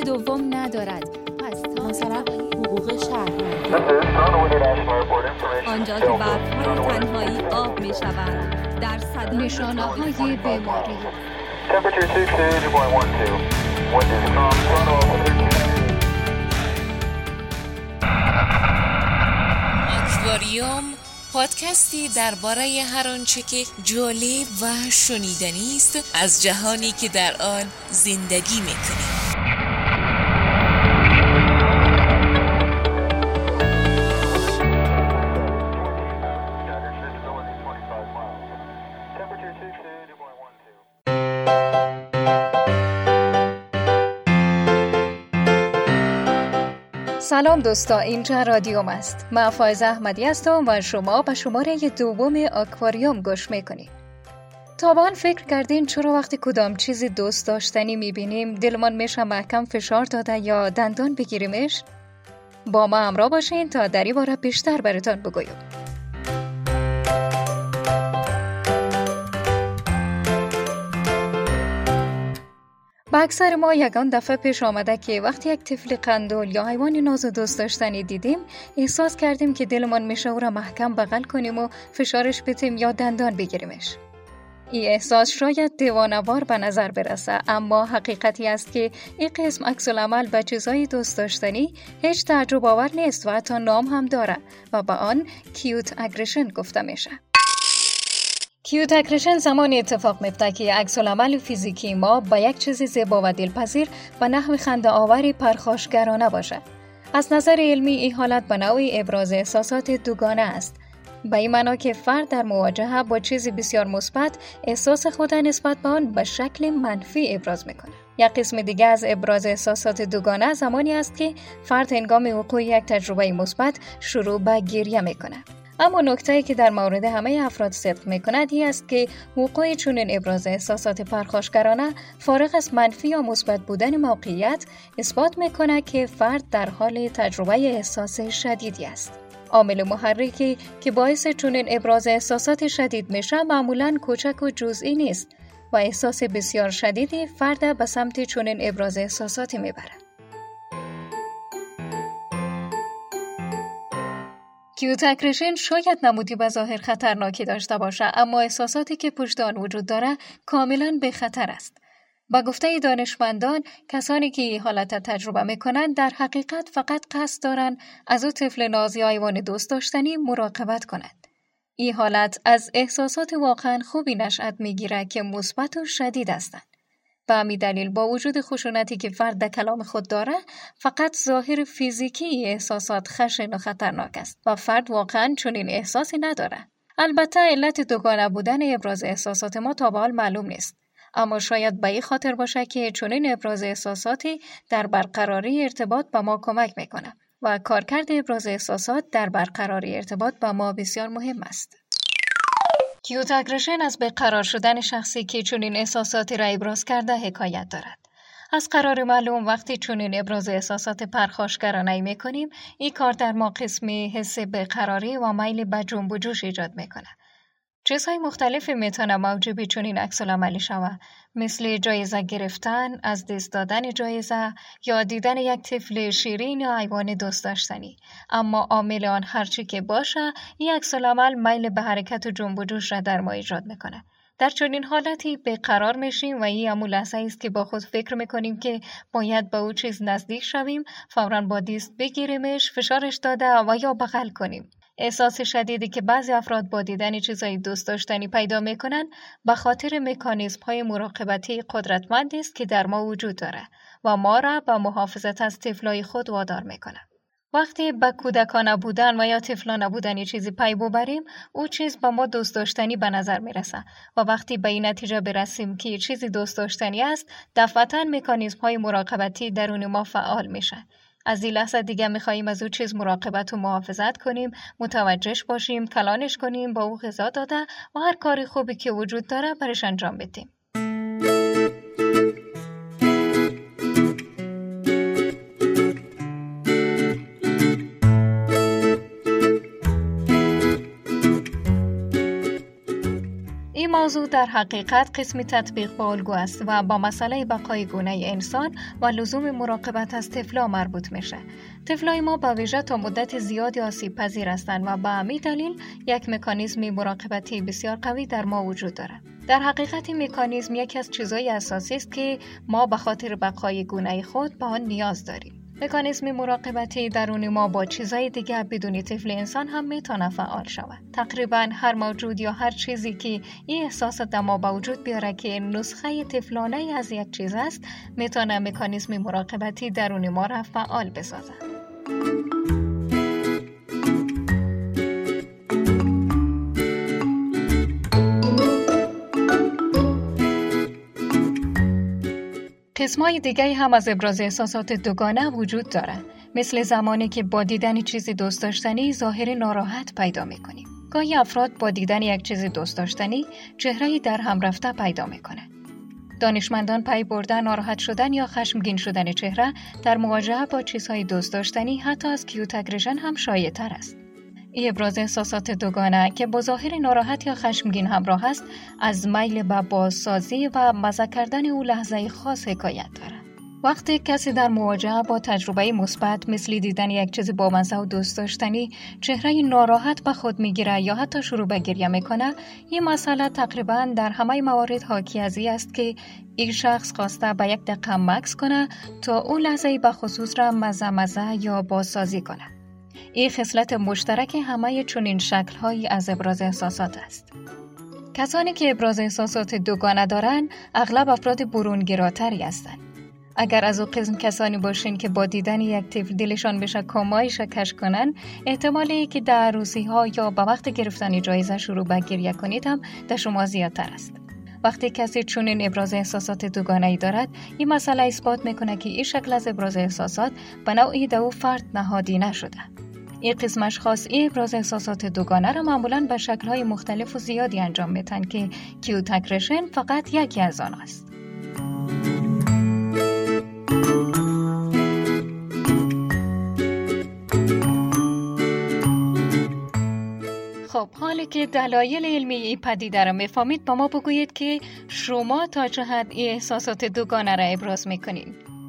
دوم ندارد. پس مثلا حقوق شهروند آنجا که برفهای تنهایی آب می شوند در صدا نشانه های بیماری. آکواریوم پادکستی درباره هر آنچه که جالب و شنیدنی است از جهانی که در آن زندگی می‌کنیم. سلام دوستا اینجا رادیوم است. من فایز احمدی هستم و شما به شماره دوم آکواریوم گوش می‌کنید. تا فکر کردین چرا وقتی کدام چیزی دوست داشتنی می‌بینیم دلمان میشه محکم فشار داده یا دندان بگیریمش؟ با ما همراه باشین تا در این باره بیشتر براتان بگویم. اکثر ما یگان دفعه پیش آمده که وقتی یک طفل قندول یا حیوان ناز و دوست داشتنی دیدیم احساس کردیم که دلمان میشه او را محکم بغل کنیم و فشارش بتیم یا دندان بگیریمش. این احساس شاید دیوانوار به نظر برسه اما حقیقتی است که این قسم عکس عمل به چیزهای دوست داشتنی هیچ تعجب آور نیست و حتی نام هم داره و به آن کیوت اگریشن گفته میشه. کیوت اکریشن زمانی اتفاق میفته که عکس العمل فیزیکی ما با یک چیز زیبا و دلپذیر و نحو خنده آوری پرخاشگرانه باشه. از نظر علمی این حالت به نوعی ابراز احساسات دوگانه است. به این معنا که فرد در مواجهه با چیزی بسیار مثبت احساس خود نسبت به آن به شکل منفی ابراز می‌کنه. یک قسم دیگه از ابراز احساسات دوگانه زمانی است که فرد هنگام وقوع یک تجربه مثبت شروع به گریه می‌کنه. اما نکته که در مورد همه افراد صدق می کند است که وقوع چنین ابراز احساسات پرخاشگرانه فارغ از منفی یا مثبت بودن موقعیت اثبات می کند که فرد در حال تجربه احساس شدیدی است. عامل محرکی که باعث چنین ابراز احساسات شدید میشه معمولا کوچک و جزئی نیست و احساس بسیار شدیدی فرد به سمت چنین ابراز احساساتی می‌برد. کیوتکرشن شاید نمودی به ظاهر خطرناکی داشته باشه اما احساساتی که پشت آن وجود داره کاملا به خطر است. با گفته دانشمندان کسانی که این حالت تجربه می‌کنند در حقیقت فقط قصد دارند از او طفل نازی آیوان دوست داشتنی مراقبت کنند. این حالت از احساسات واقعا خوبی نشأت می‌گیرد که مثبت و شدید هستند. به همین دلیل با وجود خشونتی که فرد در کلام خود داره فقط ظاهر فیزیکی احساسات خشن و خطرناک است و فرد واقعا چنین احساسی نداره. البته علت دوگانه بودن ابراز احساسات ما تا به حال معلوم نیست. اما شاید به این خاطر باشه که چنین ابراز احساساتی در برقراری ارتباط با ما کمک می‌کنه و کارکرد ابراز احساسات در برقراری ارتباط با ما بسیار مهم است. کیوت اگرشن از قرار شدن شخصی که چنین احساساتی را ابراز کرده حکایت دارد. از قرار معلوم وقتی چنین ابراز احساسات پرخاشگرانه می کنیم این کار در ما قسمی حس قراری و میل به جنب و جوش ایجاد می کنه. چیزهای مختلفی می‌تونه موجب چنین عکس العملی شود. مثل جایزه گرفتن از دست دادن جایزه یا دیدن یک طفل شیرین یا حیوان دوست داشتنی. اما عامل آن هرچی که باشه این عکس العمل میل به حرکت و جنب و جوش را در ما ایجاد می‌کنه. در چنین حالتی به قرار میشیم و این همون لحظه است که با خود فکر می‌کنیم که باید به او چیز نزدیک شویم فورا با دیست بگیریمش فشارش داده و یا بغل کنیم. احساس شدیدی که بعضی افراد با دیدن چیزهای دوست داشتنی پیدا می کنند به خاطر مکانیزم های مراقبتی قدرتمندی است که در ما وجود داره و ما را به محافظت از طفلای خود وادار می کنه. وقتی به کودکانه بودن و یا طفلانه بودن چیزی پی ببریم او چیز به ما دوست داشتنی به نظر می‌رسه و وقتی به این نتیجه برسیم که چیزی دوست داشتنی است دفعتا مکانیزم های مراقبتی درون ما فعال میشه از این لحظه دیگه میخواییم از او چیز مراقبت و محافظت کنیم متوجهش باشیم کلانش کنیم با او غذا داده و هر کاری خوبی که وجود داره برش انجام بدیم. موضوع در حقیقت قسمی تطبیق با الگو است و با مسئله بقای گونه انسان و لزوم مراقبت از طفلا مربوط میشه. طفلای ما با ویژه تا مدت زیادی آسیب پذیر هستند و به همین دلیل یک مکانیزم مراقبتی بسیار قوی در ما وجود دارد. در حقیقت این مکانیزم یکی از چیزهای اساسی است که ما به خاطر بقای گونه خود به آن نیاز داریم. مکانیزم مراقبتی درون ما با چیزهای دیگه بدون طفل انسان هم می‌تونه فعال شود. تقریبا هر موجود یا هر چیزی که این احساس در ما با وجود بیاره که نسخه طفلانه از یک چیز است می‌تونه مکانیزم مراقبتی درون ما را فعال بسازه قسمای دیگه هم از ابراز احساسات دوگانه وجود داره مثل زمانی که با دیدن چیزی دوست داشتنی ظاهر ناراحت پیدا می‌کنیم. گاهی افراد با دیدن یک چیز دوست داشتنی چهره در هم رفته پیدا می‌کنه دانشمندان پی بردن ناراحت شدن یا خشمگین شدن چهره در مواجهه با چیزهای دوست داشتنی حتی از کیوتگرژن هم شایع تر است. ابراز احساسات دوگانه که با ظاهر ناراحت یا خشمگین همراه است از میل به بازسازی و مزه کردن او لحظه خاص حکایت دارد. وقتی کسی در مواجهه با تجربه مثبت مثل دیدن یک چیز بامزه و دوست داشتنی چهره ناراحت به خود می‌گیره یا حتی شروع به گریه می‌کنه این مسئله تقریبا در همه موارد حاکی از است که این شخص خواسته به یک دقیقه مکس کنه تا او لحظه به خصوص را مزه مزه یا بازسازی کنه این خصلت مشترک همه چنین شکلهایی از ابراز احساسات است. کسانی که ابراز احساسات دوگانه دارند اغلب افراد برونگراتری هستند. اگر از او قسم کسانی باشین که با دیدن یک طفل دلشان بشه کامایش کش کنن احتمالی که در عروسی ها یا به وقت گرفتن جایزه شروع به گریه کنید هم در شما زیادتر است وقتی کسی چنین ابراز احساسات دوگانه ای دارد این مسئله اثبات می‌کنه که این شکل از ابراز احساسات به نوعی دو فرد نهادی نشده این قسم اشخاص این ابراز احساسات دوگانه را معمولا به شکلهای مختلف و زیادی انجام میتن که کیوتکرشن فقط یکی از آن است. خب حالی که دلایل علمی این پدیده را می‌فهمید با ما بگویید که شما تا چه حد این احساسات دوگانه را ابراز می‌کنید